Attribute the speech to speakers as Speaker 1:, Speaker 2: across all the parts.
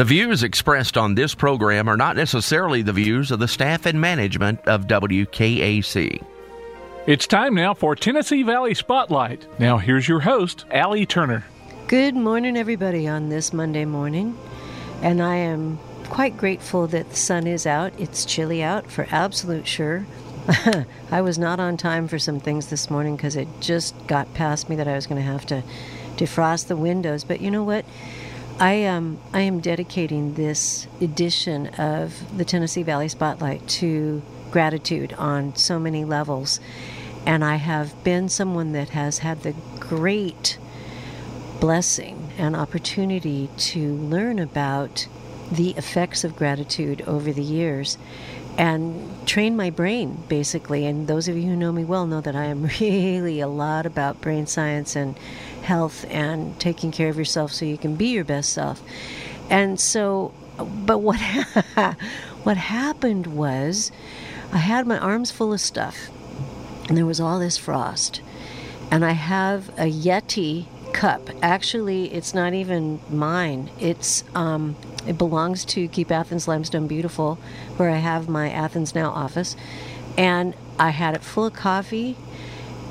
Speaker 1: The views expressed on this program are not necessarily the views of the staff and management of WKAC.
Speaker 2: It's time now for Tennessee Valley Spotlight. Now, here's your host, Allie Turner.
Speaker 3: Good morning, everybody, on this Monday morning. And I am quite grateful that the sun is out. It's chilly out for absolute sure. I was not on time for some things this morning because it just got past me that I was going to have to defrost the windows. But you know what? I um I am dedicating this edition of the Tennessee Valley Spotlight to gratitude on so many levels, and I have been someone that has had the great blessing and opportunity to learn about the effects of gratitude over the years and train my brain basically. And those of you who know me well know that I am really a lot about brain science and health and taking care of yourself so you can be your best self. And so, but what what happened was, I had my arms full of stuff, and there was all this frost, and I have a Yeti cup. Actually, it's not even mine. It's um, it belongs to Keep Athens Limestone Beautiful, where I have my Athens Now office, and I had it full of coffee,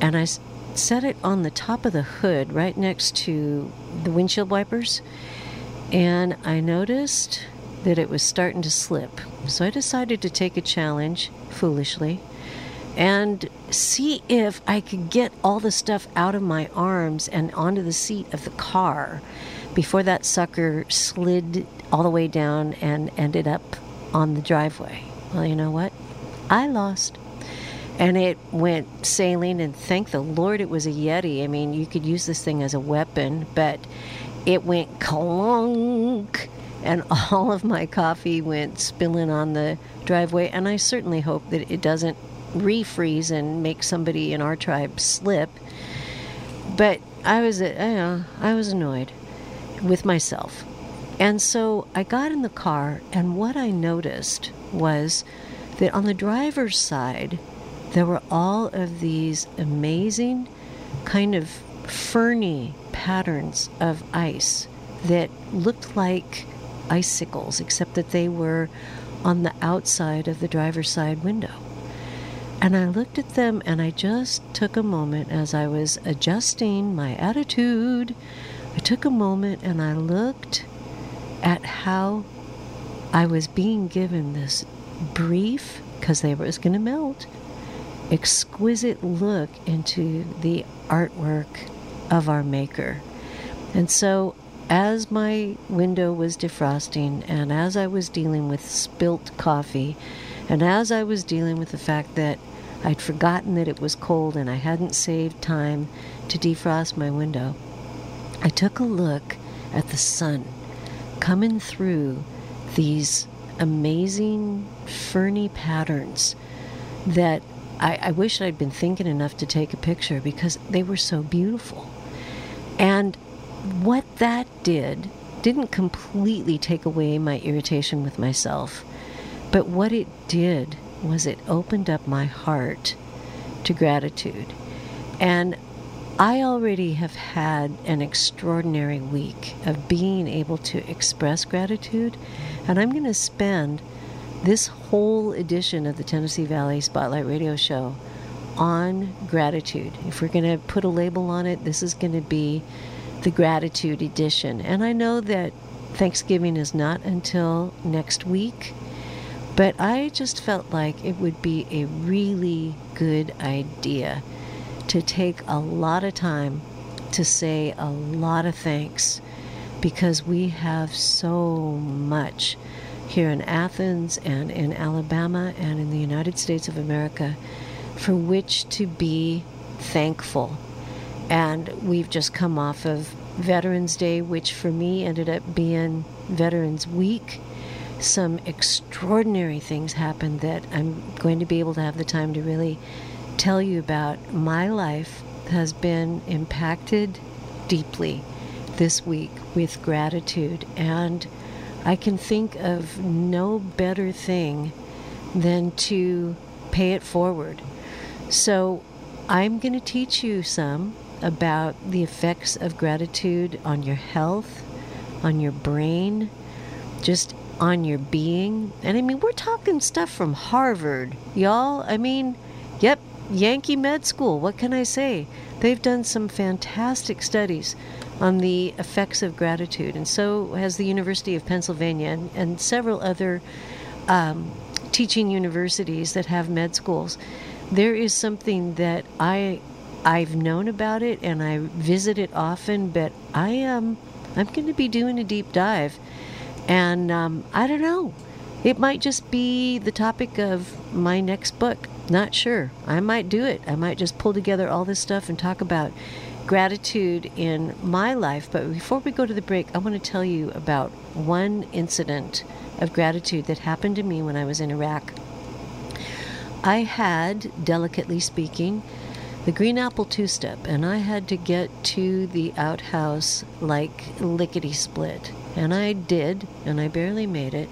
Speaker 3: and I set it on the top of the hood right next to the windshield wipers, and I noticed that it was starting to slip. So I decided to take a challenge, foolishly, and see if I could get all the stuff out of my arms and onto the seat of the car before that sucker slid all the way down and ended up on the driveway. Well, you know what? I lost and it went sailing and thank the lord it was a yeti. I mean you could use this thing as a weapon but it went clunk and all of my coffee went spilling on the driveway. And i certainly hope that it doesn't refreeze and make somebody in our tribe slip. But i was uh, know, i was annoyed with myself. And so i got in the car and what i noticed was that on the driver's side there were all of these amazing kind of ferny patterns of ice that looked like icicles, except that they were on the outside of the driver's side window. And I looked at them and I just took a moment as I was adjusting my attitude. I took a moment and I looked at how I was being given this brief, because they was going to melt, exquisite look into the artwork of our Maker. And so, as my window was defrosting, and as I was dealing with spilt coffee, and as I was dealing with the fact that I'd forgotten that it was cold and I hadn't saved time to defrost my window, I took a look at the sun coming through these amazing ferny patterns that I, I wish I'd been thinking enough to take a picture because they were so beautiful. And what that did didn't completely take away my irritation with myself, but what it did was it opened up my heart to gratitude. And I already have had an extraordinary week of being able to express gratitude, and I'm going to spend this whole edition of the Tennessee Valley Spotlight Radio Show on gratitude. If we're going to put a label on it, this is going to be the gratitude edition. And I know that Thanksgiving is not until next week, but I just felt like it would be a really good idea to take a lot of time to say a lot of thanks because we have so much here in Athens and in Alabama and in the United States of America for which to be thankful. And we've just come off of Veterans Day, which for me ended up being Veterans Week. Some extraordinary things happened that I'm going to be able to have the time to really tell you about. My life has been impacted deeply this week with gratitude and I can think of no better thing than to pay it forward. So I'm going to teach you some about the effects of gratitude on your health, on your brain, just on your being. And I mean, we're talking stuff from Harvard, y'all. I mean, yep, Yankee Med School. What can I say? They've done some fantastic studies on the effects of gratitude, and so has the University of Pennsylvania and, and several other um, teaching universities that have med schools. There is something that I I've known about it and I visit it often, but I am um, I'm going to be doing a deep dive, and um, I don't know. It might just be the topic of my next book. Not sure. I might do it. I might just pull together all this stuff and talk about gratitude in my life. But before we go to the break, I want to tell you about one incident of gratitude that happened to me when I was in Iraq. I had, delicately speaking, the green apple two step, and I had to get to the outhouse like lickety split. And I did, and I barely made it.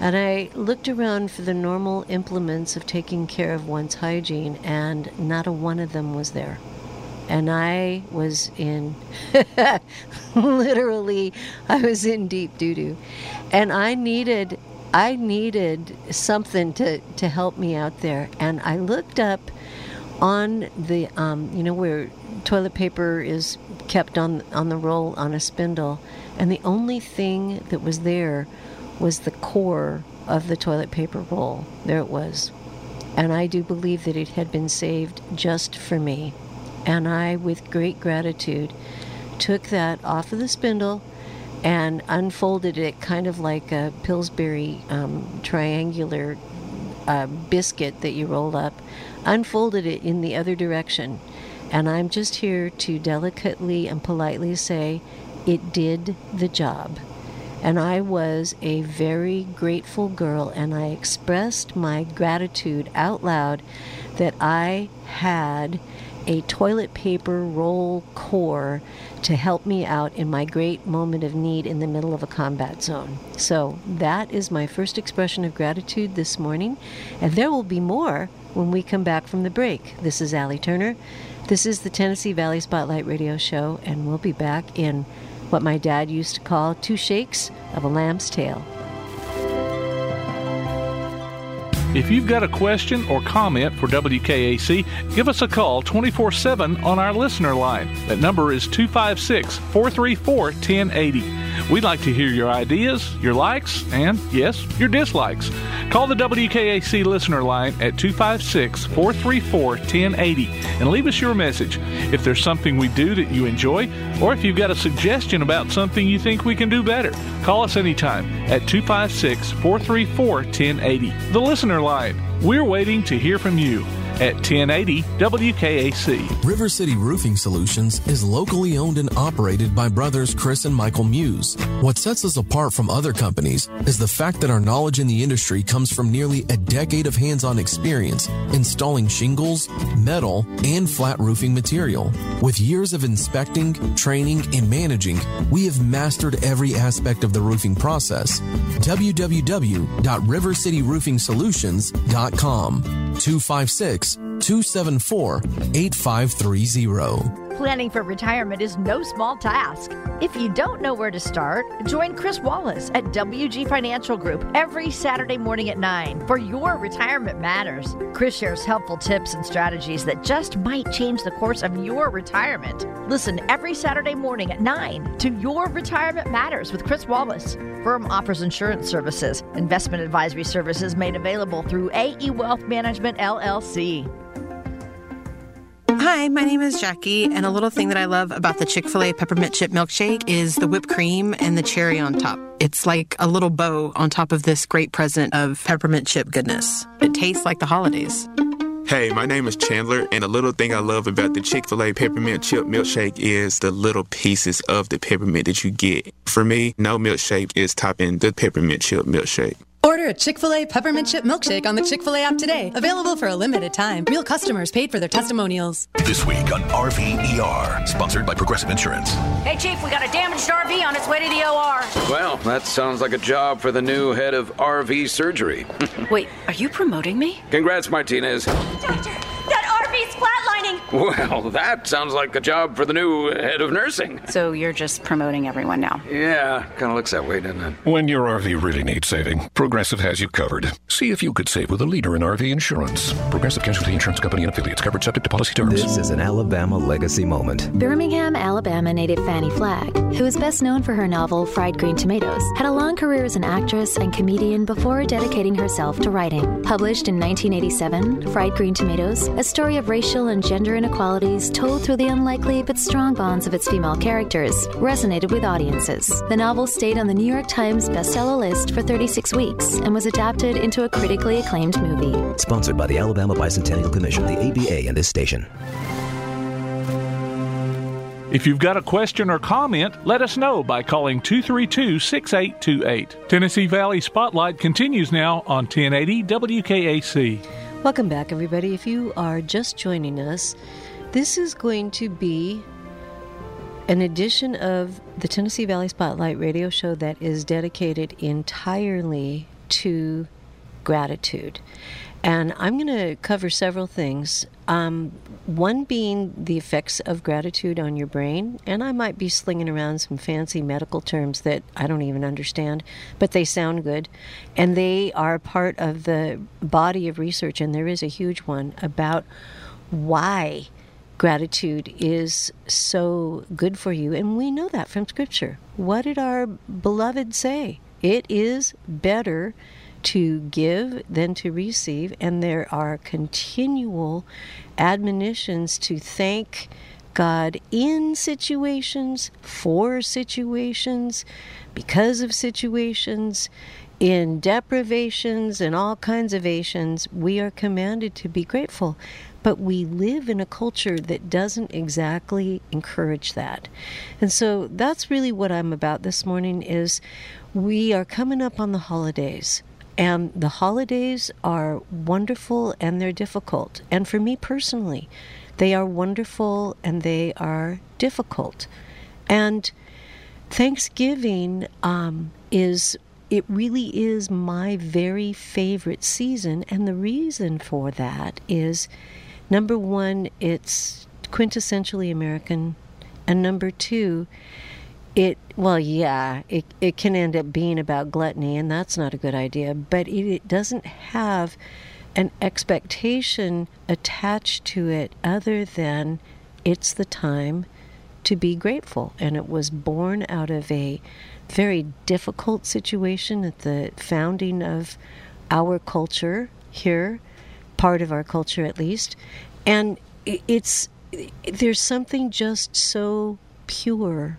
Speaker 3: And I looked around for the normal implements of taking care of one's hygiene, and not a one of them was there. And I was in, literally, I was in deep doo doo. And I needed, I needed something to, to help me out there. And I looked up on the, um, you know, where toilet paper is kept on, on the roll on a spindle. And the only thing that was there was the core of the toilet paper roll. There it was. And I do believe that it had been saved just for me. And I, with great gratitude, took that off of the spindle and unfolded it kind of like a Pillsbury um, triangular uh, biscuit that you roll up, unfolded it in the other direction. And I'm just here to delicately and politely say it did the job. And I was a very grateful girl, and I expressed my gratitude out loud that I had a toilet paper roll core to help me out in my great moment of need in the middle of a combat zone. So that is my first expression of gratitude this morning, and there will be more when we come back from the break. This is Allie Turner. This is the Tennessee Valley Spotlight Radio Show, and we'll be back in what my dad used to call two shakes of a lamb's tail.
Speaker 2: If you've got a question or comment for WKAC, give us a call 24 7 on our listener line. That number is 256 434 1080. We'd like to hear your ideas, your likes, and yes, your dislikes. Call the WKAC listener line at 256 434 1080 and leave us your message. If there's something we do that you enjoy, or if you've got a suggestion about something you think we can do better, call us anytime at 256 434 1080. The listener line. We're waiting to hear from you at 1080 WKAC.
Speaker 4: River City Roofing Solutions is locally owned and operated by brothers Chris and Michael Muse. What sets us apart from other companies is the fact that our knowledge in the industry comes from nearly a decade of hands on experience installing shingles, metal, and flat roofing material. With years of inspecting, training, and managing, we have mastered every aspect of the roofing process. www.rivercityroofing.solutions.com 256 274 8530.
Speaker 5: Planning for retirement is no small task. If you don't know where to start, join Chris Wallace at WG Financial Group every Saturday morning at 9 for Your Retirement Matters. Chris shares helpful tips and strategies that just might change the course of your retirement. Listen every Saturday morning at 9 to Your Retirement Matters with Chris Wallace. Firm offers insurance services, investment advisory services made available through AE Wealth Management LLC.
Speaker 6: Hi, my name is Jackie, and a little thing that I love about the Chick fil A peppermint chip milkshake is the whipped cream and the cherry on top. It's like a little bow on top of this great present of peppermint chip goodness. It tastes like the holidays.
Speaker 7: Hey, my name is Chandler, and a little thing I love about the Chick fil A peppermint chip milkshake is the little pieces of the peppermint that you get. For me, no milkshake is topping the peppermint chip milkshake.
Speaker 8: Order a Chick fil A peppermint chip milkshake on the Chick fil A app today. Available for a limited time. Real customers paid for their testimonials.
Speaker 9: This week on RVER, sponsored by Progressive Insurance.
Speaker 10: Hey, Chief, we got a damaged RV on its way to the OR.
Speaker 11: Well, that sounds like a job for the new head of RV surgery.
Speaker 10: Wait, are you promoting me?
Speaker 11: Congrats, Martinez.
Speaker 10: Doctor, that RV's flatlining.
Speaker 11: Well, that sounds like a job for the new head of nursing.
Speaker 12: So you're just promoting everyone now?
Speaker 11: Yeah, kind of looks that way, doesn't it?
Speaker 9: When your RV really needs saving, Progressive has you covered. See if you could save with a leader in RV insurance. Progressive Casualty Insurance Company and affiliates covered subject to policy terms.
Speaker 13: This is an Alabama legacy moment.
Speaker 14: Birmingham, Alabama native Fannie Flagg, who is best known for her novel Fried Green Tomatoes, had a long career as an actress and comedian before dedicating herself to writing. Published in 1987, Fried Green Tomatoes, a story of racial and gender inequalities told through the unlikely but strong bonds of its female characters, resonated with audiences. The novel stayed on the New York Times bestseller list for 36 weeks and was adapted into a critically acclaimed movie.
Speaker 13: Sponsored by the Alabama Bicentennial Commission, the ABA, and this station.
Speaker 2: If you've got a question or comment, let us know by calling 232 6828. Tennessee Valley Spotlight continues now on 1080 WKAC.
Speaker 3: Welcome back, everybody. If you are just joining us, this is going to be an edition of the Tennessee Valley Spotlight radio show that is dedicated entirely to gratitude. And I'm going to cover several things. Um, one being the effects of gratitude on your brain. And I might be slinging around some fancy medical terms that I don't even understand, but they sound good. And they are part of the body of research, and there is a huge one about why gratitude is so good for you. And we know that from Scripture. What did our beloved say? It is better to give than to receive, and there are continual admonitions to thank God in situations, for situations, because of situations, in deprivations and all kinds of ations. We are commanded to be grateful. But we live in a culture that doesn't exactly encourage that. And so that's really what I'm about this morning is we are coming up on the holidays. And the holidays are wonderful and they're difficult. And for me personally, they are wonderful and they are difficult. And Thanksgiving um, is, it really is my very favorite season. And the reason for that is number one, it's quintessentially American. And number two, it well yeah it, it can end up being about gluttony and that's not a good idea but it, it, doesn't have an expectation attached to it other than it's the time to be grateful. And it was born out of a very difficult situation at the founding of our culture here part of our culture at least. And it's there's something just so pure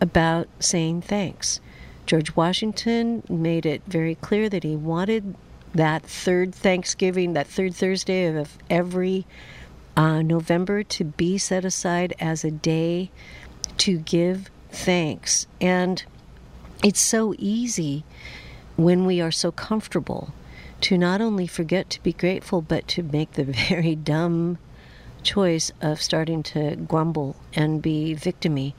Speaker 3: about saying thanks. George Washington made it very clear that he wanted that third Thanksgiving, that third Thursday of every uh, November to be set aside as a day to give thanks. And it's so easy when we are so comfortable to not only forget to be grateful, but to make the very dumb choice of starting to grumble and be victimy.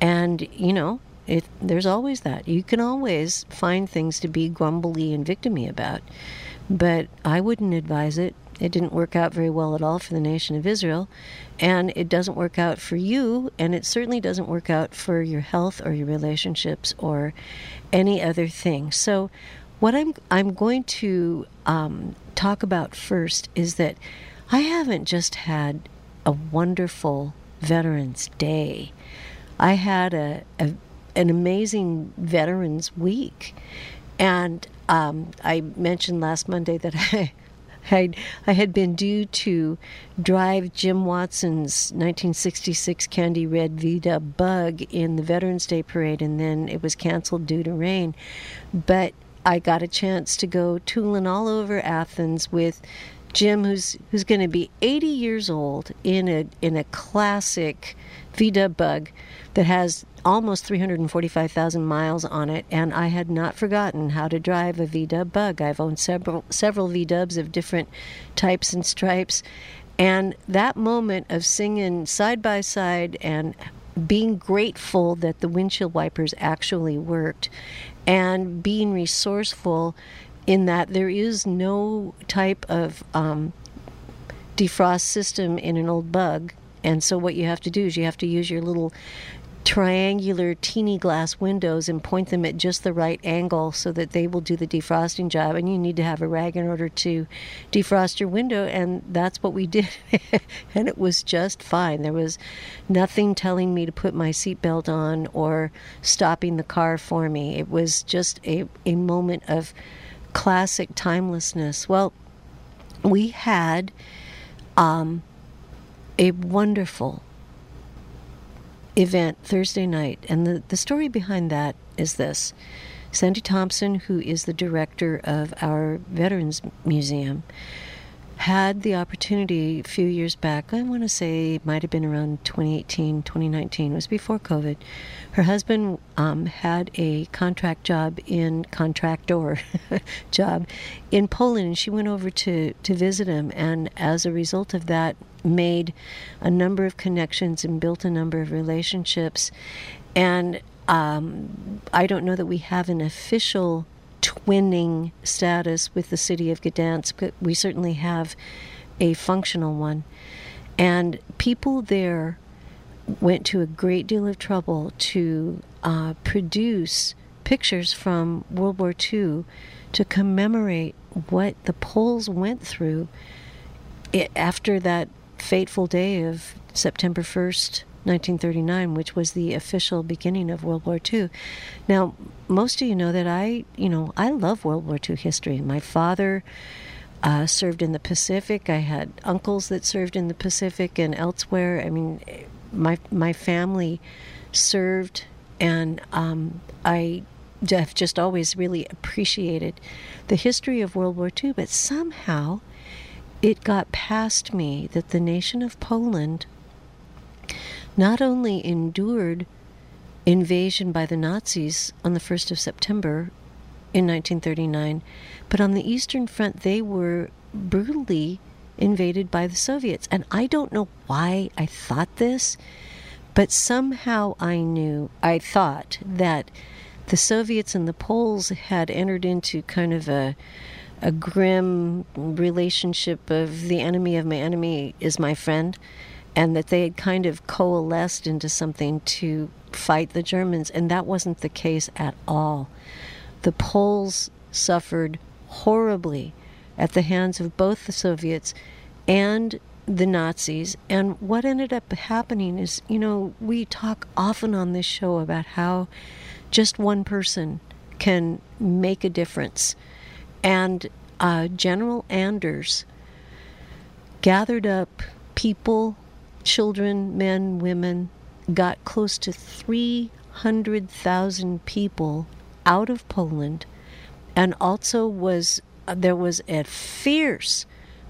Speaker 3: And, you know, it, there's always that. You can always find things to be grumbly and victimy about. But I wouldn't advise it. It didn't work out very well at all for the nation of Israel. And it doesn't work out for you. And it certainly doesn't work out for your health or your relationships or any other thing. So, what I'm, I'm going to um, talk about first is that I haven't just had a wonderful Veterans Day. I had a, a an amazing Veterans Week, and um, I mentioned last Monday that I. I, I had been due to drive Jim Watson's 1966 Candy Red VW Bug in the Veterans Day Parade, and then it was canceled due to rain. But I got a chance to go tooling all over Athens with Jim, who's who's going to be 80 years old in a in a classic VW Bug that has almost 345,000 miles on it, and I had not forgotten how to drive a VW Bug. I've owned several several VWs of different types and stripes, and that moment of singing side by side and being grateful that the windshield wipers actually worked, and being resourceful in that there is no type of um, defrost system in an old bug. And so what you have to do is you have to use your little triangular teeny glass windows and point them at just the right angle so that they will do the defrosting job. And you need to have a rag in order to defrost your window and that's what we did. And it was just fine. There was nothing telling me to put my seatbelt on or stopping the car for me. It was just a, a moment of classic timelessness well we had um, a wonderful event Thursday night. And the, the story behind that is this Sandy Thompson, who is the director of our Veterans Museum, had the opportunity a few years back, I want to say it might have been around 2018, 2019, it was before COVID. Her husband um, had a contract job in, contractor job in Poland, and she went over to, to visit him. And as a result of that, made a number of connections and built a number of relationships. And um, I don't know that we have an official twinning status with the city of Gdansk, but we certainly have a functional one. And people there went to a great deal of trouble to uh, produce pictures from World War II to commemorate what the Poles went through after that fateful day of September 1st, 1939, which was the official beginning of World War II. Now, most of you know that I, you know, I love World War II history. My father uh, served in the Pacific. I had uncles that served in the Pacific and elsewhere. I mean, my my family served, and um, I have just always really appreciated the history of World War II. But somehow, it got past me that the nation of Poland not only endured invasion by the Nazis on the 1st of September in 1939, but on the Eastern Front they were brutally invaded by the Soviets. And I don't know why I thought this, but somehow I knew, I thought that the Soviets and the Poles had entered into kind of a a grim relationship of the enemy of my enemy is my friend, and that they had kind of coalesced into something to fight the Germans, and that wasn't the case at all. The Poles suffered horribly at the hands of both the Soviets and the Nazis. And what ended up happening is, you know, we talk often on this show about how just one person can make a difference and uh, General Anders gathered up people, children, men, women, got close to 300,000 people out of Poland, and also was there was a fierce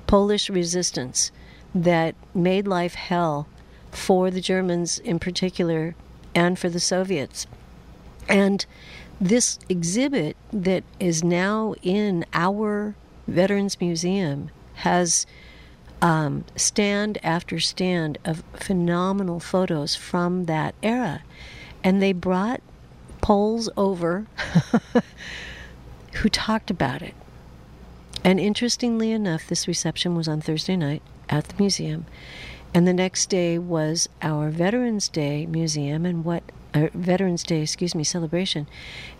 Speaker 3: Polish resistance that made life hell for the Germans in particular and for the Soviets. And this exhibit that is now in our Veterans Museum has um, stand after stand of phenomenal photos from that era. And they brought Poles over who talked about it. And interestingly enough, this reception was on Thursday night at the museum. And the next day was our Veterans Day Museum. And what uh, Veterans Day, excuse me, celebration.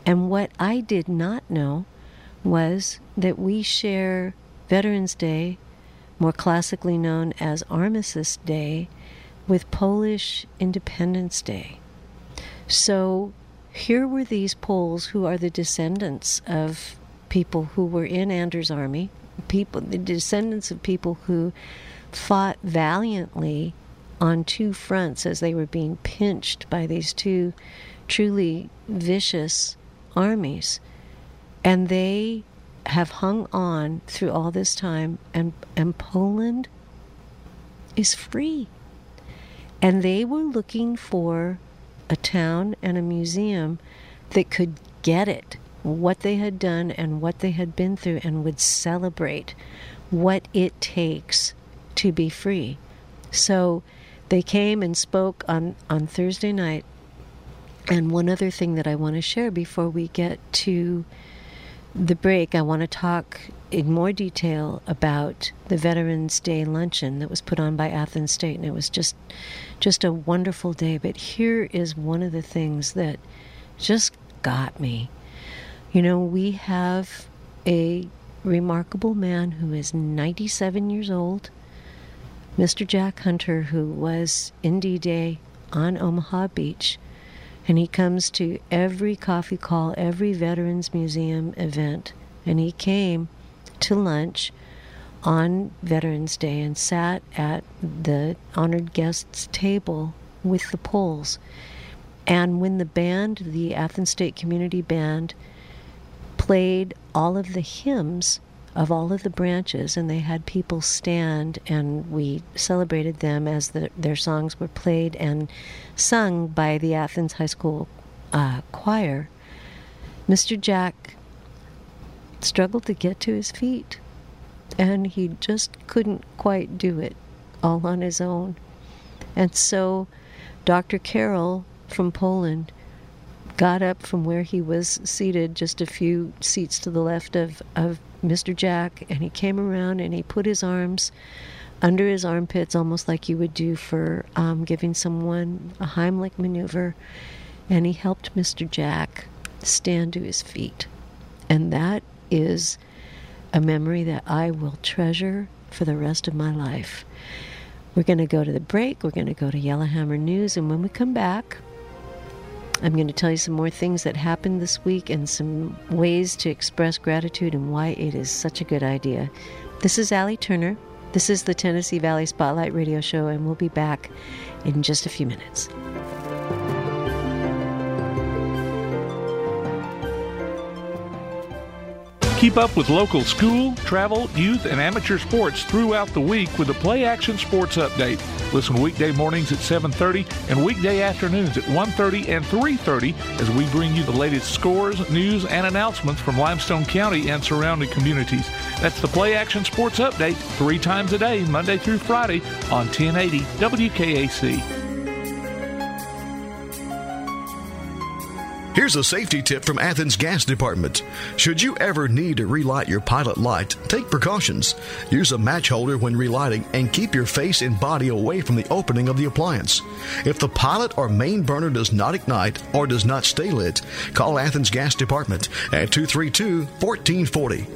Speaker 3: And what I did not know was that we share Veterans Day, more classically known as Armistice Day, with Polish Independence Day. So here were these Poles who are the descendants of people who were in Anders' army, people, the descendants of people who fought valiantly on two fronts as they were being pinched by these two truly vicious armies. And they have hung on through all this time, and, and Poland is free. And they were looking for a town and a museum that could get it, what they had done and what they had been through, and would celebrate what it takes to be free. So they came and spoke on, on Thursday night. And one other thing that I want to share before we get to the break, I want to talk in more detail about the Veterans Day luncheon that was put on by Athens State, and it was just just a wonderful day. But here is one of the things that just got me. You know, we have a remarkable man who is 97 years old, Mr. Jack Hunter, who was in D Day on Omaha Beach. And he comes to every coffee call, every Veterans Museum event. And he came to lunch on Veterans Day and sat at the honored guests' table with the Poles. And when the band, the Athens State Community Band, played all of the hymns of all of the branches, and they had people stand, and we celebrated them as the, their songs were played and sung by the Athens High School uh, choir. Mr. Jack struggled to get to his feet, and he just couldn't quite do it all on his own. And so Dr. Carroll from Poland got up from where he was seated, just a few seats to the left of, of Mr. Jack, and he came around and he put his arms under his armpits, almost like you would do for um, giving someone a Heimlich maneuver, and he helped Mr. Jack stand to his feet. And that is a memory that I will treasure for the rest of my life. We're going to go to the break. We're going to go to Yellowhammer News. And when we come back, I'm going to tell you some more things that happened this week and some ways to express gratitude and why it is such a good idea. This is Allie Turner. This is the Tennessee Valley Spotlight Radio Show, and we'll be back in just a few minutes.
Speaker 2: Keep up with local school, travel, youth, and amateur sports throughout the week with the Play Action Sports Update. Listen weekday mornings at 7:30 and weekday afternoons at 1:30 and 3:30 as we bring you the latest scores, news, and announcements from Limestone County and surrounding communities. That's the Play Action Sports Update 3 times a day, Monday through Friday on 1080 WKAC.
Speaker 15: Here's a safety tip from Athens Gas Department. Should you ever need to relight your pilot light, take precautions. Use a match holder when relighting and keep your face and body away from the opening of the appliance. If the pilot or main burner does not ignite or does not stay lit, call Athens Gas Department at 232 1440.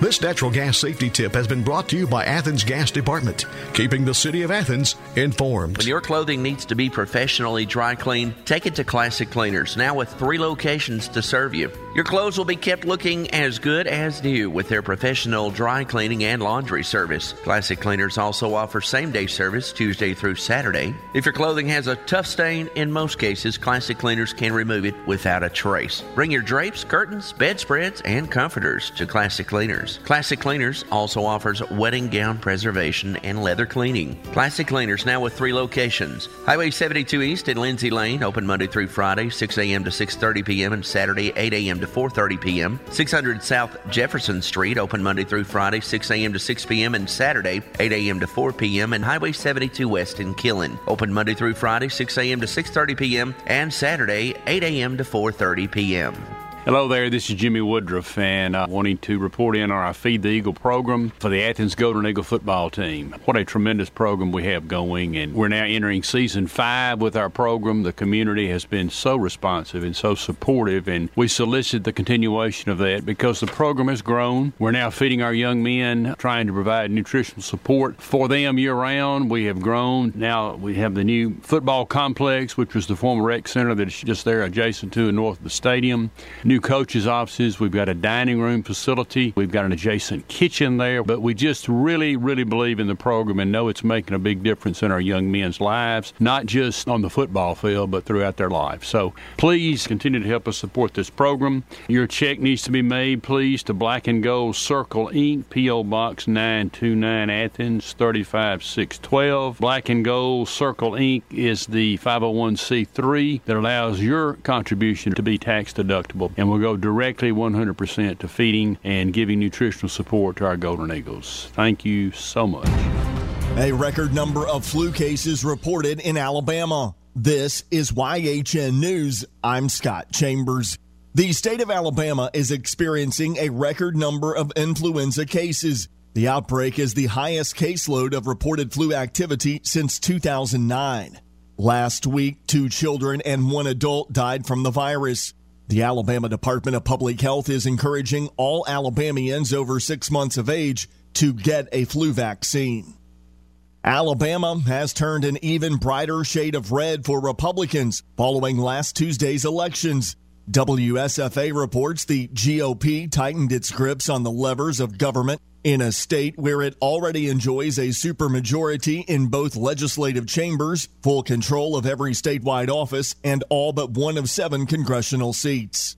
Speaker 15: This natural gas safety tip has been brought to you by Athens Gas Department, keeping the city of Athens informed.
Speaker 1: When your clothing needs to be professionally dry cleaned, take it to Classic Cleaners, now with three locations to serve you. Your clothes will be kept looking as good as new with their professional dry cleaning and laundry service. Classic Cleaners also offer same day service Tuesday through Saturday. If your clothing has a tough stain, in most cases, Classic Cleaners can remove it without a trace. Bring your drapes, curtains, bedspreads, and comforters to Classic Cleaners. Classic Cleaners also offers wedding gown preservation and leather cleaning. Classic Cleaners now with three locations. Highway 72 East at Lindsay Lane, open Monday through Friday, 6 a.m. to 6.30 p.m. and Saturday, 8 a.m. to 4.30 p.m. 600 South Jefferson Street, open Monday through Friday, 6 a.m. to 6 p.m. and Saturday, 8 a.m. to 4 p.m. and Highway 72 West in Killen, open Monday through Friday, 6 a.m. to 6.30 p.m. and Saturday, 8 a.m. to 4.30 p.m.
Speaker 16: Hello there, this is Jimmy Woodruff, and uh, wanting to report in on our Feed the Eagle program for the Athens Golden Eagle football team. What a tremendous program we have going, and we're now entering season five with our program. The community has been so responsive and so supportive, and we solicit the continuation of that because the program has grown. We're now feeding our young men, trying to provide nutritional support for them year round. We have grown. Now we have the new football complex, which was the former rec center that is just there adjacent to and north of the stadium. New new coaches' offices. We've got a dining room facility. We've got an adjacent kitchen there. But we just really, really believe in the program and know it's making a big difference in our young men's lives, not just on the football field, but throughout their lives. So please continue to help us support this program. Your check needs to be made, please, to Black and Gold Circle Inc., P.O. Box 929 Athens 35612. Black and Gold Circle Inc. is the 501c3 that allows your contribution to be tax deductible and will go directly 100% to feeding and giving nutritional support to our Golden Eagles. Thank you so much.
Speaker 17: A record number of flu cases reported in Alabama. This is YHN News. I'm Scott Chambers. The state of Alabama is experiencing a record number of influenza cases. The outbreak is the highest caseload of reported flu activity since 2009. Last week, two children and one adult died from the virus. The Alabama Department of Public Health is encouraging all Alabamians over six months of age to get a flu vaccine. Alabama has turned an even brighter shade of red for Republicans following last Tuesday's elections. WSFA reports the GOP tightened its grips on the levers of government in a state where it already enjoys a supermajority in both legislative chambers, full control of every statewide office, and all but one of seven congressional seats.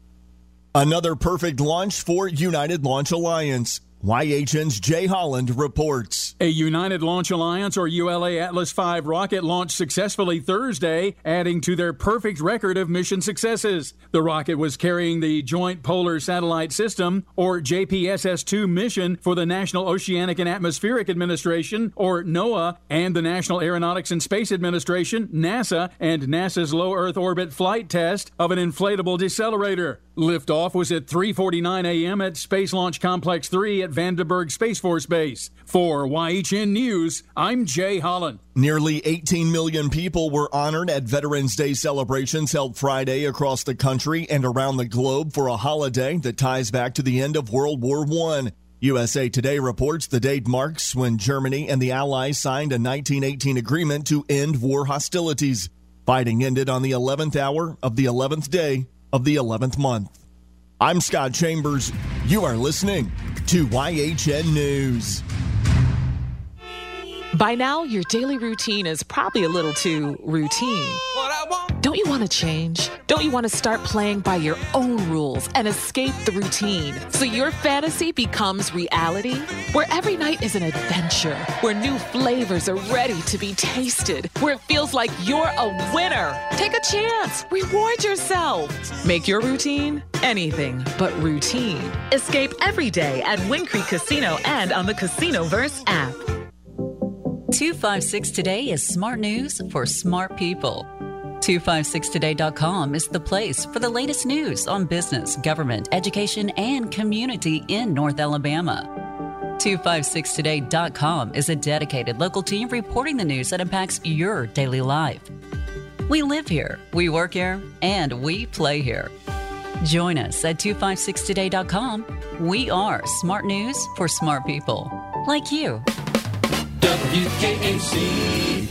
Speaker 17: Another perfect launch for United Launch Alliance. YHN's Jay Holland reports.
Speaker 18: A United Launch Alliance or ULA Atlas V rocket launched successfully Thursday, adding to their perfect record of mission successes. The rocket was carrying the Joint Polar Satellite System or JPSS 2 mission for the National Oceanic and Atmospheric Administration or NOAA and the National Aeronautics and Space Administration, NASA, and NASA's low Earth orbit flight test of an inflatable decelerator. Liftoff was at 3:49 a.m. at Space Launch Complex 3 at Vandenberg Space Force Base. For YHN News, I'm Jay Holland.
Speaker 17: Nearly 18 million people were honored at Veterans Day celebrations held Friday across the country and around the globe for a holiday that ties back to the end of World War I. USA Today reports the date marks when Germany and the Allies signed a 1918 agreement to end war hostilities. Fighting ended on the 11th hour of the 11th day of the 11th month. I'm Scott Chambers. You are listening to YHN News.
Speaker 19: By now, your daily routine is probably a little too routine. Don't you want to change? Don't you want to start playing by your own rules and escape the routine so your fantasy becomes reality? Where every night is an adventure, where new flavors are ready to be tasted, where it feels like you're a winner. Take a chance, reward yourself. Make your routine anything but routine. Escape every day at Wind Creek Casino and on the Casinoverse app.
Speaker 20: 256 Today is smart news for smart people. 256today.com is the place for the latest news on business, government, education, and community in North Alabama. 256today.com is a dedicated local team reporting the news that impacts your daily life. We live here, we work here, and we play here. Join us at 256today.com. We are smart news for smart people like you.
Speaker 21: WKAC.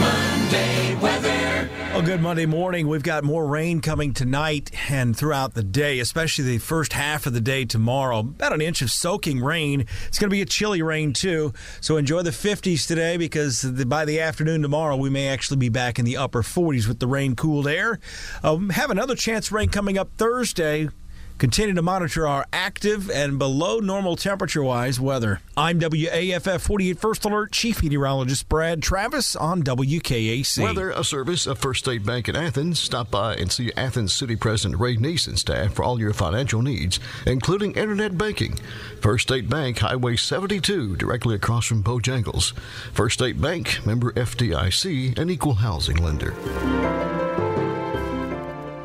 Speaker 21: Monday weather.
Speaker 22: Well, good Monday morning. We've got more rain coming tonight and throughout the day, especially the first half of the day tomorrow. About an inch of soaking rain. It's going to be a chilly rain, too. So enjoy the 50s today because by the afternoon tomorrow, we may actually be back in the upper 40s with the rain cooled air. Um, have another chance rain coming up Thursday. Continue to monitor our active and below normal temperature wise weather. I'm WAFF 48 First Alert Chief Meteorologist Brad Travis on WKAC.
Speaker 15: Weather, a service of First State Bank in Athens. Stop by and see Athens City President Ray Neese and staff for all your financial needs, including internet banking. First State Bank, Highway 72, directly across from Bojangles. First State Bank, member FDIC, an equal housing lender.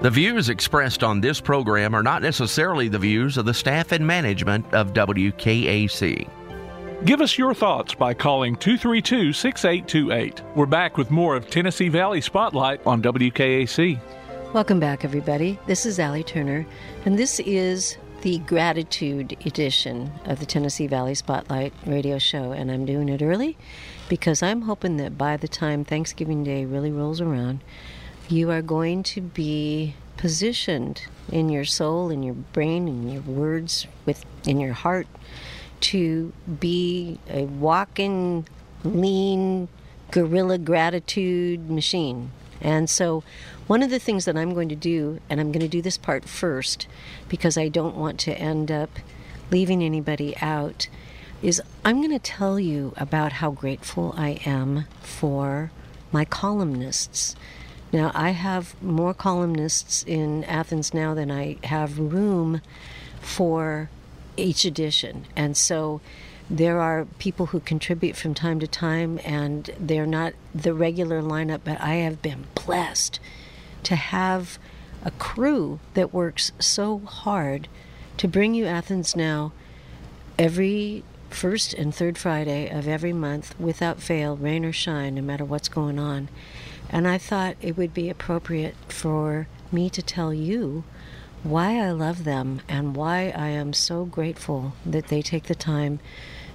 Speaker 1: The views expressed on this program are not necessarily the views of the staff and management of WKAC.
Speaker 2: Give us your thoughts by calling 232 6828. We're back with more of Tennessee Valley Spotlight on WKAC.
Speaker 3: Welcome back, everybody. This is Allie Turner, and this is the gratitude edition of the Tennessee Valley Spotlight radio show. And I'm doing it early because I'm hoping that by the time Thanksgiving Day really rolls around, you are going to be positioned in your soul, in your brain, in your words, with in your heart to be a walking, lean, guerrilla gratitude machine. And so, one of the things that I'm going to do, and I'm going to do this part first because I don't want to end up leaving anybody out, is I'm going to tell you about how grateful I am for my columnists. Now, I have more columnists in Athens now than I have room for each edition. And so there are people who contribute from time to time, and they're not the regular lineup, but I have been blessed to have a crew that works so hard to bring you Athens Now every first and third Friday of every month without fail, rain or shine, no matter what's going on. And I thought it would be appropriate for me to tell you why I love them and why I am so grateful that they take the time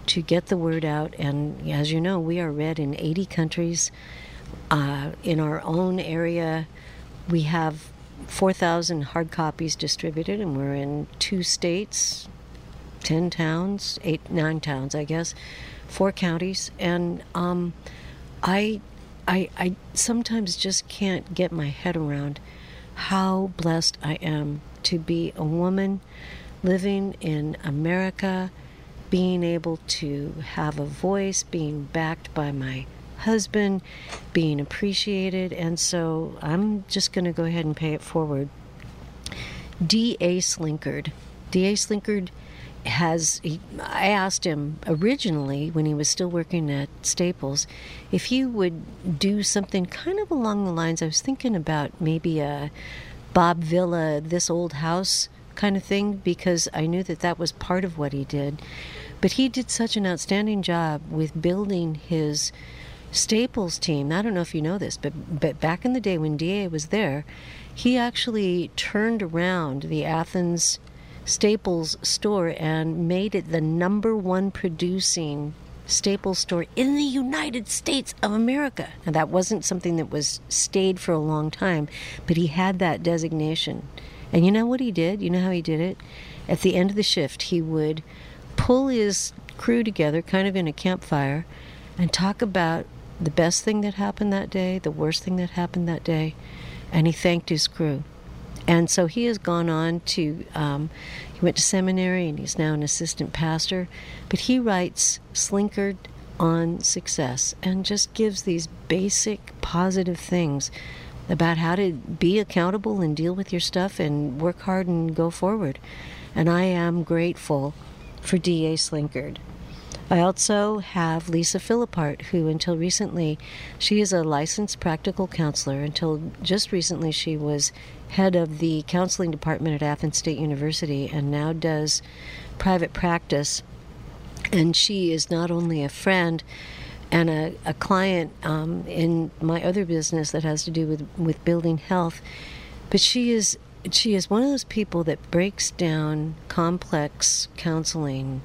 Speaker 3: to get the word out. And as you know, we are read in 80 countries. Uh, in our own area, we have 4,000 hard copies distributed, and we're in two states, 10 towns, eight, nine towns, I guess, four counties. And um, I, I, I sometimes just can't get my head around how blessed I am to be a woman living in America, being able to have a voice, being backed by my husband, being appreciated. And so I'm just going to go ahead and pay it forward. D.A. Slinkard. D.A. Slinkard has he, I asked him originally when he was still working at Staples if he would do something kind of along the lines I was thinking about maybe a Bob Vila this old house kind of thing because I knew that that was part of what he did. But he did such an outstanding job with building his Staples team. I don't know if you know this but but back in the day when DA was there he actually turned around the Athens Staples store and made it the number one producing Staples store in the United States of America. Now, that wasn't something that was stayed for a long time, but he had that designation. And you know what he did? You know how he did it? At the end of the shift, he would pull his crew together, kind of in a campfire, and talk about the best thing that happened that day, the worst thing that happened that day, and he thanked his crew. And so he has gone on to, um, he went to seminary and he's now an assistant pastor. But he writes Slinkard on success and just gives these basic positive things about how to be accountable and deal with your stuff and work hard and go forward. And I am grateful for D.A. Slinkard. I also have Lisa Philippart, who until recently, she is a licensed practical counselor. Until just recently, she was head of the counseling department at Athens State University and now does private practice. And she is not only a friend and a, a client um, in my other business that has to do with, with building health, but she is she is one of those people that breaks down complex counseling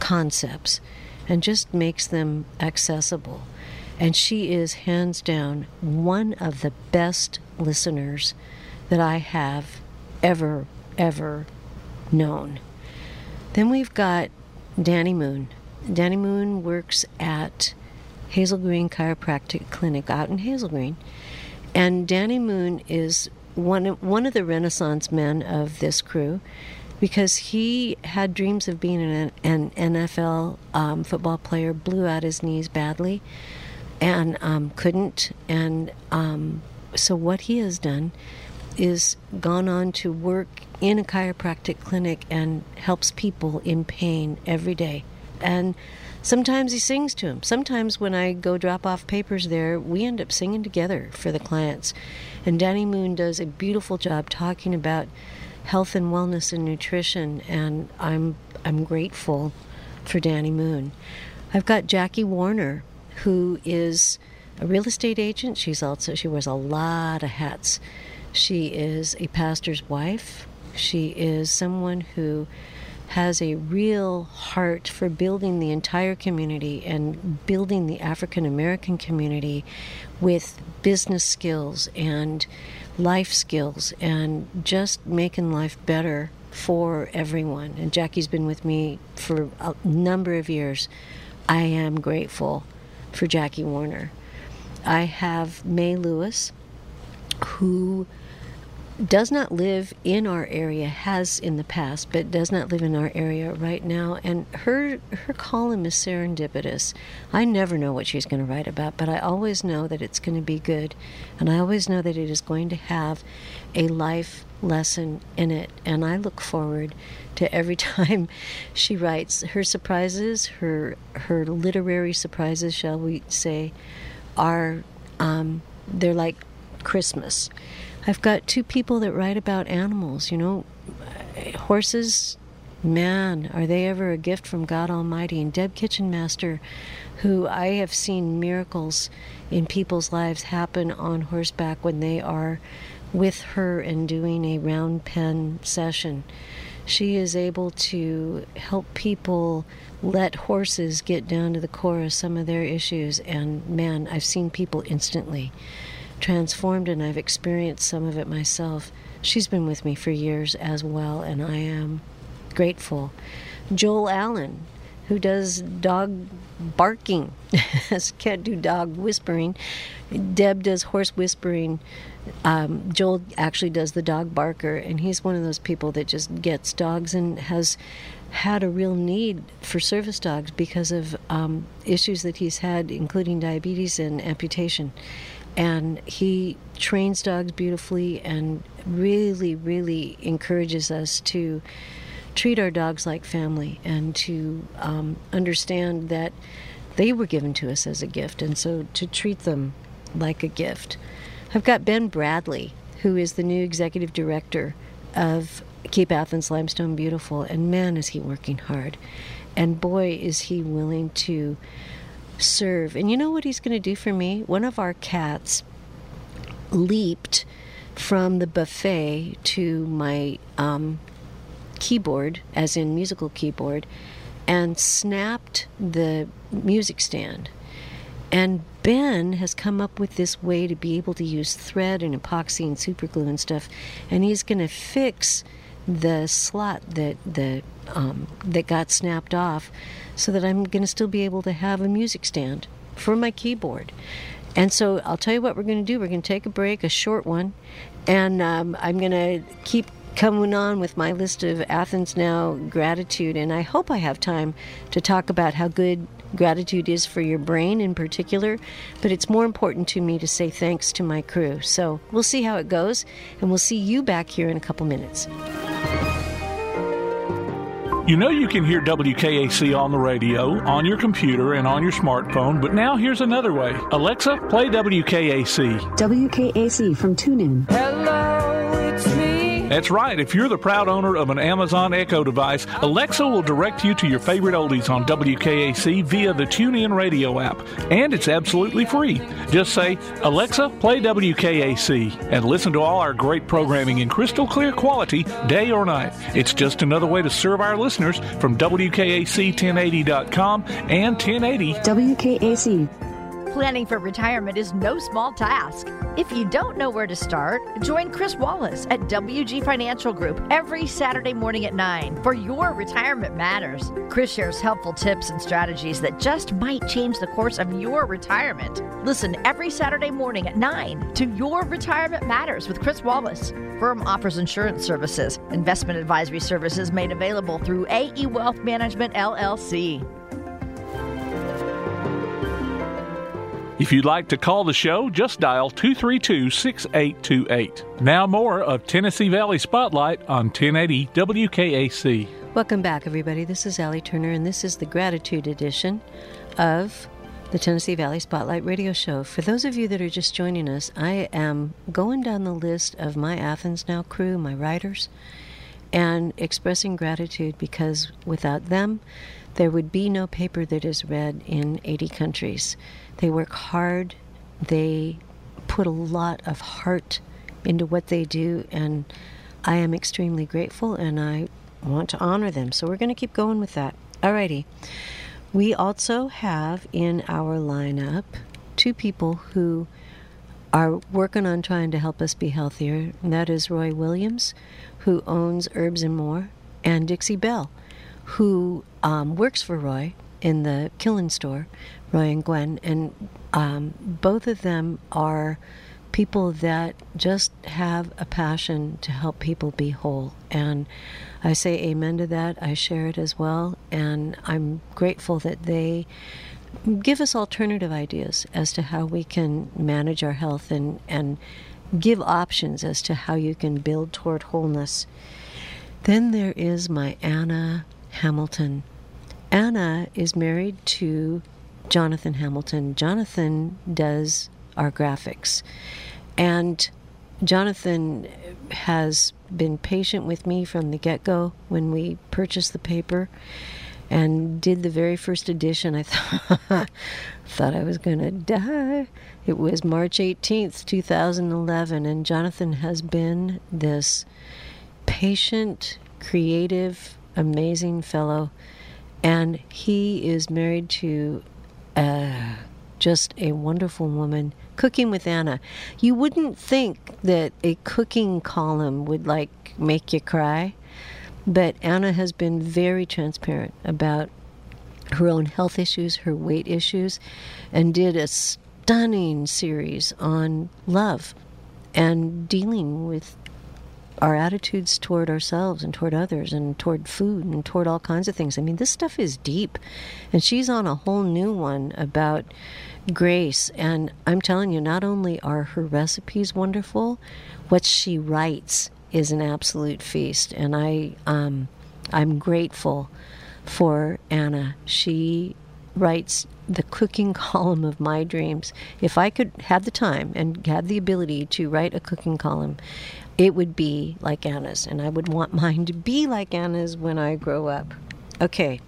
Speaker 3: concepts and just makes them accessible. And she is hands down one of the best listeners that I have ever, ever known. Then we've got Danny Moon. Danny Moon works at Hazel Green Chiropractic Clinic out in Hazel Green. And Danny Moon is one, one of the renaissance men of this crew because he had dreams of being an, an NFL um, football player, blew out his knees badly, and um, couldn't. And um, so, what he has done is gone on to work in a chiropractic clinic and helps people in pain every day. And sometimes he sings to them. Sometimes when I go drop off papers there, we end up singing together for the clients. And Danny Moon does a beautiful job talking about health and wellness and nutrition and I'm I'm grateful for Danny Moon. I've got Jackie Warner who is a real estate agent. She's also she wears a lot of hats. She is a pastor's wife. She is someone who has a real heart for building the entire community and building the African American community with business skills and life skills and just making life better for everyone. And Jackie's been with me for a number of years. I am grateful for Jackie Warner. I have May Lewis, who does not live in our area, has in the past, but does not live in our area right now. And her her column is serendipitous. I never know what she's going to write about, but I always know that it's going to be good, and I always know that it is going to have a life lesson in it. And I look forward to every time she writes her surprises, her her literary surprises, shall we say, are um, they're like Christmas. I've got two people that write about animals. You know, horses, man, are they ever a gift from God Almighty? And Deb Kitchenmaster, who I have seen miracles in people's lives happen on horseback when they are with her and doing a round pen session. She is able to help people let horses get down to the core of some of their issues. And man, I've seen people instantly transformed, and I've experienced some of it myself. She's been with me for years as well, and I am grateful. Joel Allen, who does dog barking, can't do dog whispering. Deb does horse whispering. Um, Joel actually does the dog barker, and he's one of those people that just gets dogs and has had a real need for service dogs because of um, issues that he's had, including diabetes and amputation. And he trains dogs beautifully and really, really encourages us to treat our dogs like family and to um, understand that they were given to us as a gift, and so to treat them like a gift. I've got Ben Bradley, who is the new executive director of Keep Athens Limestone Beautiful, and man, is he working hard. And boy, is he willing to serve. And you know what he's going to do for me? One of our cats leaped from the buffet to my um, keyboard, as in musical keyboard, and snapped the music stand. And Ben has come up with this way to be able to use thread and epoxy and superglue and stuff, and he's going to fix the slot that the um, that got snapped off, so that I'm going to still be able to have a music stand for my keyboard. And so I'll tell you what we're going to do. We're going to take a break, a short one, and um, I'm going to keep coming on with my list of Athens Now gratitude. And I hope I have time to talk about how good gratitude is for your brain in particular, but it's more important to me to say thanks to my crew. So we'll see how it goes, and we'll see you back here in a couple minutes.
Speaker 2: You know you can hear WKAC on the radio, on your computer, and on your smartphone, but now here's another way. Alexa, play WKAC.
Speaker 23: WKAC from TuneIn.
Speaker 2: Hello, it's me. That's right. If you're the proud owner of an Amazon Echo device, Alexa will direct you to your favorite oldies on WKAC via the TuneIn radio app. And it's absolutely free. Just say, Alexa, play WKAC, and listen to all our great programming in crystal clear quality, day or night. It's just another way to serve our listeners from WKAC1080.com and 1080
Speaker 23: WKAC.
Speaker 24: Planning for retirement is no small task. If you don't know where to start, join Chris Wallace at WG Financial Group every Saturday morning at 9 for Your Retirement Matters. Chris shares helpful tips and strategies that just might change the course of your retirement. Listen every Saturday morning at 9 to Your Retirement Matters with Chris Wallace. Firm offers insurance services, investment advisory services made available through AE Wealth Management LLC.
Speaker 2: If you'd like to call the show, just dial 232 6828. Now, more of Tennessee Valley Spotlight on 1080 WKAC.
Speaker 3: Welcome back, everybody. This is Allie Turner, and this is the Gratitude Edition of the Tennessee Valley Spotlight Radio Show. For those of you that are just joining us, I am going down the list of my Athens Now crew, my writers, and expressing gratitude because without them, there would be no paper that is read in 80 countries. They work hard, they put a lot of heart into what they do, and I am extremely grateful and I want to honor them. So we're going to keep going with that. Alrighty. We also have in our lineup two people who are working on trying to help us be healthier. And that is Roy Williams, who owns Herbs and More, and Dixie Bell, who um, works for Roy in the Killen store, Roy and Gwen, and um, both of them are people that just have a passion to help people be whole. And I say amen to that. I share it as well. And I'm grateful that they give us alternative ideas as to how we can manage our health and, and give options as to how you can build toward wholeness. Then there is my Anna Hamilton. Anna is married to Jonathan Hamilton. Jonathan does our graphics. And Jonathan has been patient with me from the get go when we purchased the paper and did the very first edition. I thought, thought I was going to die. It was March 18th, 2011, and Jonathan has been this patient, creative, amazing fellow. And he is married to uh, just a wonderful woman. Cooking with Anna. You wouldn't think that a cooking column would like make you cry, but Anna has been very transparent about her own health issues, her weight issues, and did a stunning series on love and dealing with our attitudes toward ourselves and toward others and toward food and toward all kinds of things. I mean, this stuff is deep. And she's on a whole new one about grace. And I'm telling you, not only are her recipes wonderful, what she writes is an absolute feast. And I, um, I'm grateful for Anna. She writes the cooking column of my dreams. If I could have the time and have the ability to write a cooking column, it would be like Anna's, and I would want mine to be like Anna's when I grow up. Okay,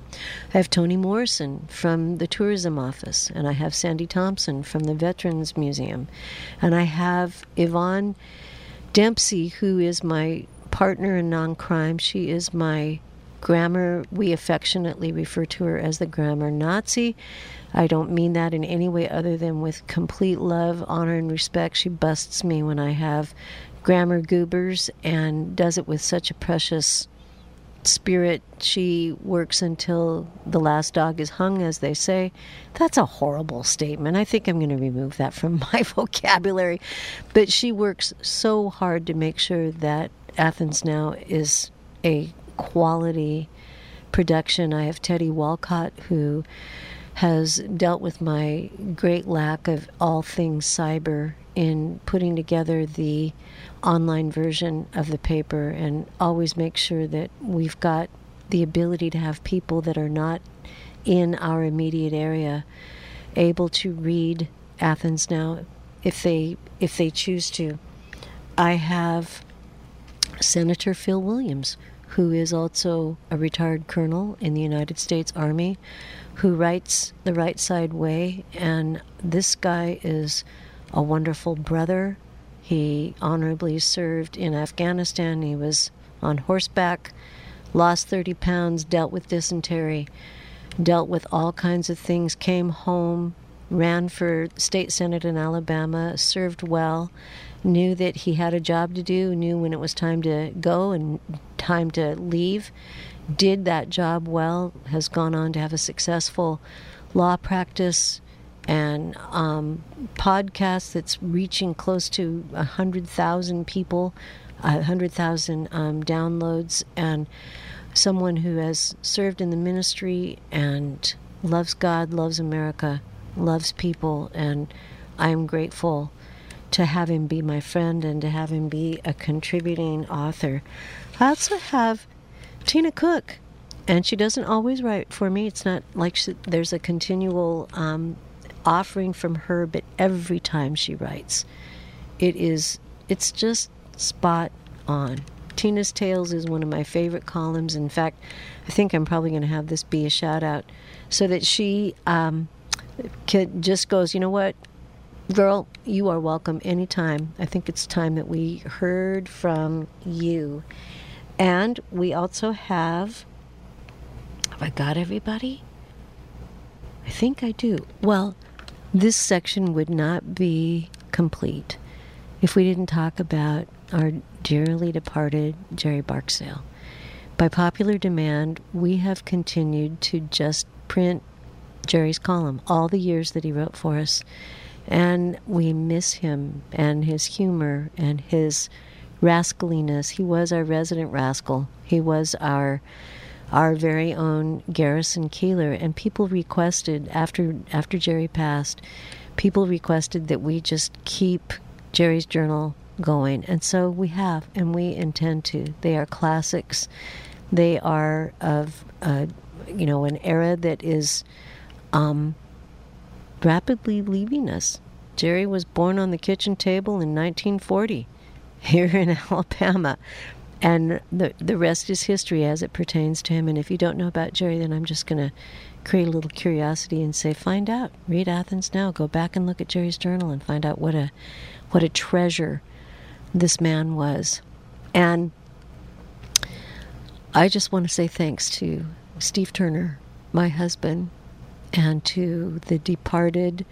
Speaker 3: I have Toni Morrison from the tourism office, and I have Sandy Thompson from the Veterans Museum, and I have Yvonne Dempsey, who is my partner in non crime. She is my grammar. We affectionately refer to her as the grammar Nazi. I don't mean that in any way other than with complete love, honor, and respect. She busts me when I have grammar goobers and does it with such a precious spirit. She works until the last dog is hung, as they say. That's a horrible statement. I think I'm going to remove that from my vocabulary. But she works so hard to make sure that Athens Now is a quality production. I have Teddy Walcott, who has dealt with my great lack of all things cyber in putting together the online version of the paper and always make sure that we've got the ability to have people that are not in our immediate area able to read Athens now if they if they choose to. I have Senator Phil Williams, who is also a retired colonel in the United States Army, who writes The Right Side Way, and this guy is a wonderful brother he honorably served in Afghanistan. He was on horseback, lost 30 pounds, dealt with dysentery, dealt with all kinds of things, came home, ran for state senate in Alabama, served well, knew that he had a job to do, knew when it was time to go and time to leave, did that job well, has gone on to have a successful law practice, and um, podcast that's reaching close to 100,000 people, 100,000 um, downloads, and someone who has served in the ministry and loves God, loves America, loves people, and I am grateful to have him be my friend and to have him be a contributing author. I also have Tina Cook, and she doesn't always write for me. It's not like she, there's a continual um, offering from her, but every time she writes, it is it's just spot on. Tina's Tales is one of my favorite columns. In fact, I think I'm probably going to have this be a shout out so that she um, just goes, you know what, girl, you are welcome anytime. I think it's time that we heard from you. And we also have, have I got everybody? I think I do. Well, this section would not be complete if we didn't talk about our dearly departed Jerry Barksdale. By popular demand, we have continued to just print Jerry's column all the years that he wrote for us. And we miss him and his humor and his rascaliness. He was our resident rascal. He was our our very own Garrison Keillor, and people requested after after Jerry passed, people requested that we just keep Jerry's journal going, and so we have, and we intend to. They are classics. They are of uh, you know an era that is um, rapidly leaving us. Jerry was born on the kitchen table in 1940 here in Alabama. And the, the rest is history as it pertains to him. And if you don't know about Jerry, then I'm just going to create a little curiosity and say, find out. Read Athens Now. Go back and look at Jerry's journal and find out what a, what a treasure this man was. And I just want to say thanks to Steve Turner, my husband, and to the departed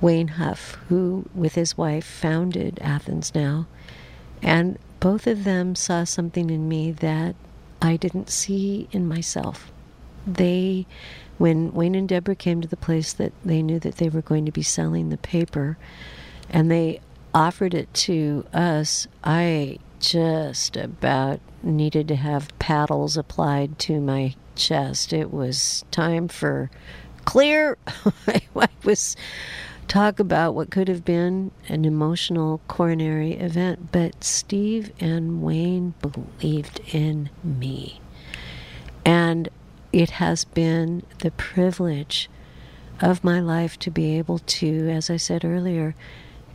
Speaker 3: Wayne Huff, who, with his wife, founded Athens Now. And both of them saw something in me that I didn't see in myself. They, when Wayne and Deborah came to the place that they knew that they were going to be selling the paper, and they offered it to us, I just about needed to have paddles applied to my chest. It was time for clear. I was talk about what could have been an emotional coronary event, but Steve and Wayne believed in me. And it has been the privilege of my life to be able to, as I said earlier,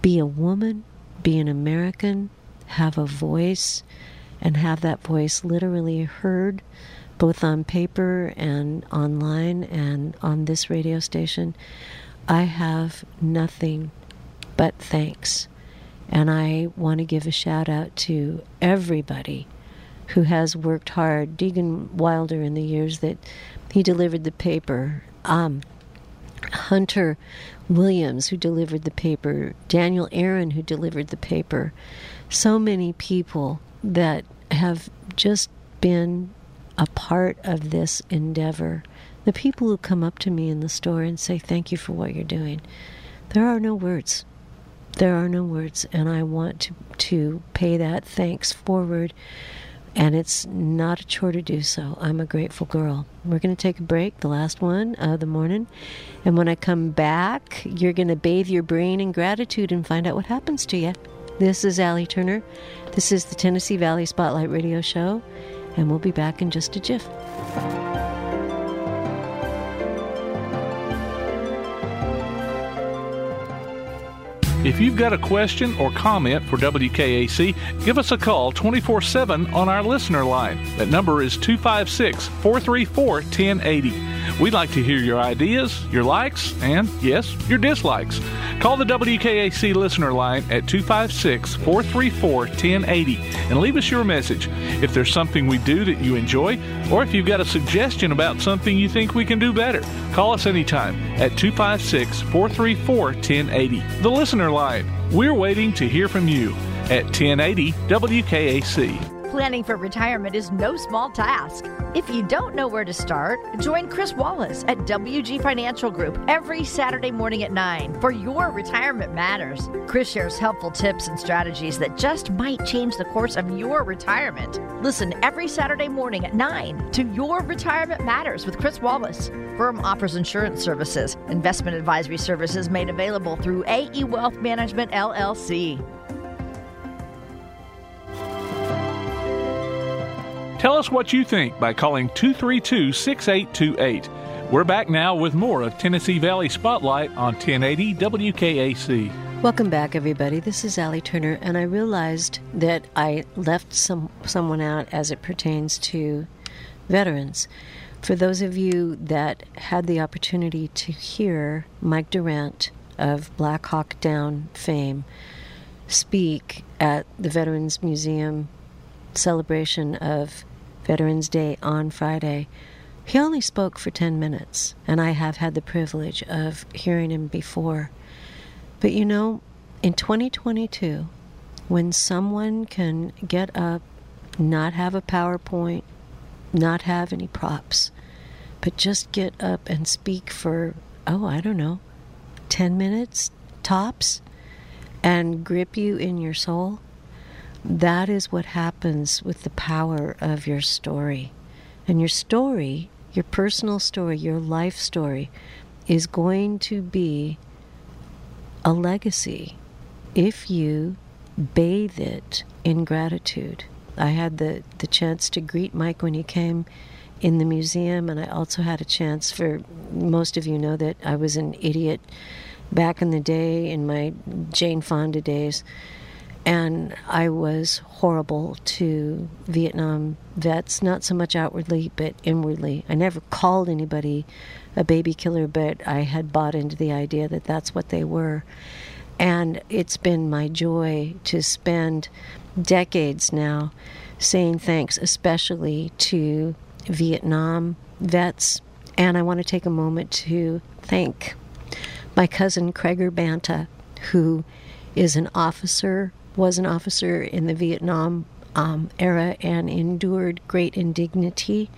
Speaker 3: be a woman, be an American, have a voice, and have that voice literally heard both on paper and online and on this radio station. I have nothing but thanks. And I want to give a shout out to everybody who has worked hard. Deegan Wilder, in the years that he delivered the paper, um, Hunter Williams, who delivered the paper, Daniel Aaron, who delivered the paper. So many people that have just been a part of this endeavor the people who come up to me in the store and say, Thank you for what you're doing, there are no words. There are no words, and I want to, to pay that thanks forward, and it's not a chore to do so. I'm a grateful girl. We're going to take a break, the last one of the morning, and when I come back, you're going to bathe your brain in gratitude and find out what happens to you. This is Allie Turner. This is the Tennessee Valley Spotlight Radio Show, and we'll be back in just a jiff.
Speaker 2: If you've got a question or comment for WKAC, give us a call 24 7 on our listener line. That number is 256 434 1080. We'd like to hear your ideas, your likes, and yes, your dislikes. Call the WKAC listener line at 256 434 1080 and leave us your message. If there's something we do that you enjoy, or if you've got a suggestion about something you think we can do better, call us anytime at 256 434 1080. The listener We're waiting to hear from you at 1080 WKAC.
Speaker 24: Planning for retirement is no small task. If you don't know where to start, join Chris Wallace at WG Financial Group every Saturday morning at 9 for Your Retirement Matters. Chris shares helpful tips and strategies that just might change the course of your retirement. Listen every Saturday morning at 9 to Your Retirement Matters with Chris Wallace. Firm offers insurance services, investment advisory services made available through AE Wealth Management LLC.
Speaker 2: Tell us what you think by calling 232 6828. We're back now with more of Tennessee Valley Spotlight on 1080 WKAC.
Speaker 3: Welcome back, everybody. This is Allie Turner, and I realized that I left some someone out as it pertains to veterans. For those of you that had the opportunity to hear Mike Durant of Black Hawk Down fame speak at the Veterans Museum celebration of Veterans Day on Friday, he only spoke for 10 minutes, and I have had the privilege of hearing him before. But you know, in 2022, when someone can get up, not have a PowerPoint, not have any props, but just get up and speak for, oh, I don't know, 10 minutes tops, and grip you in your soul, that is what happens with the power of your story. And your story, your personal story, your life story, is going to be a legacy if you bathe it in gratitude. I had the, the chance to greet Mike when he came in the museum, and I also had a chance for most of you know that I was an idiot back in the day in my Jane Fonda days. And I was horrible to Vietnam vets, not so much outwardly, but inwardly. I never called anybody a baby killer, but I had bought into the idea that that's what they were. And it's been my joy to spend decades now saying thanks, especially to Vietnam vets. And I want to take a moment to thank my cousin Craig Banta, who is an officer was an officer in the Vietnam um, era and endured great indignity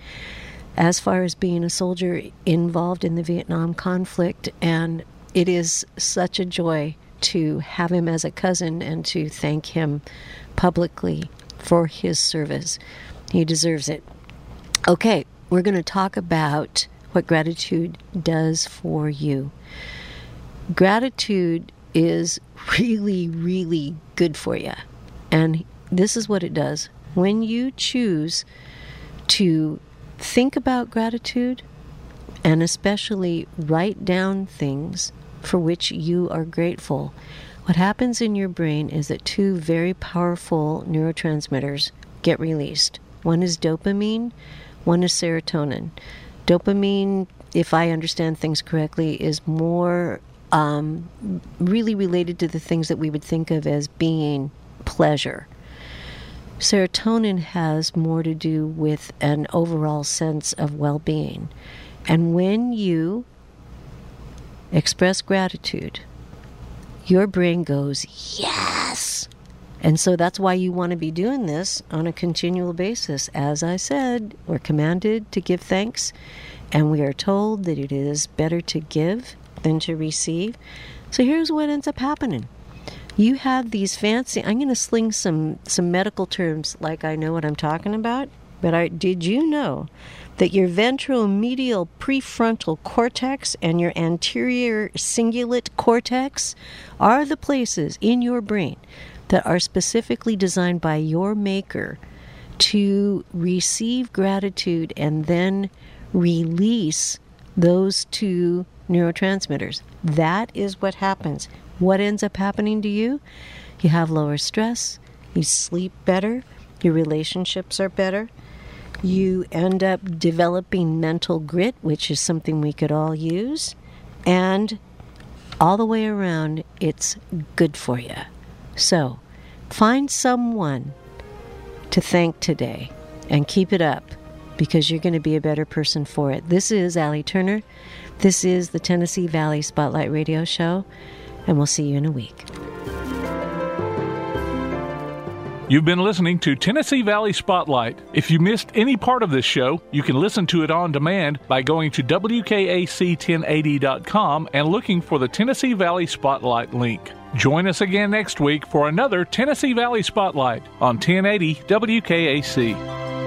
Speaker 3: as far as being a soldier involved in the Vietnam conflict. And it is such a joy to have him as a cousin and to thank him publicly for his service. He deserves it. Okay, we're going to talk about what gratitude does for you. Gratitude is really, really good for you. And this is what it does. When you choose to think about gratitude and especially write down things for which you are grateful, what happens in your brain is that two very powerful neurotransmitters get released. One is dopamine, one is serotonin. Dopamine, if I understand things correctly, is more um, really related to the things that we would think of as being pleasure. Serotonin has more to do with an overall sense of well being. And when you express gratitude, your brain goes, yes. And so that's why you want to be doing this on a continual basis. As I said, we're commanded to give thanks, and we are told that it is better to give than to receive. So here's what ends up happening. You have these fancy I'm going to sling some some medical terms like I know what I'm talking about, but I did you know that your ventromedial prefrontal cortex and your anterior cingulate cortex are the places in your brain that are specifically designed by your maker to receive gratitude and then release those two neurotransmitters. That is what happens. What ends up happening to you? You have lower stress, you sleep better, your relationships are better, you end up developing mental grit, which is something we could all use, and all the way around, it's good for you. So, find someone to thank today and keep it up because you're going to be a better person for it. This is Allie Turner. This is the Tennessee Valley Spotlight Radio Show, and we'll see you in a week.
Speaker 2: You've been listening to Tennessee Valley Spotlight. If you missed any part of this show, you can listen to it on demand by going to WKAC1080.com and looking for the Tennessee Valley Spotlight link. Join us again next week for another Tennessee Valley Spotlight on 1080 WKAC.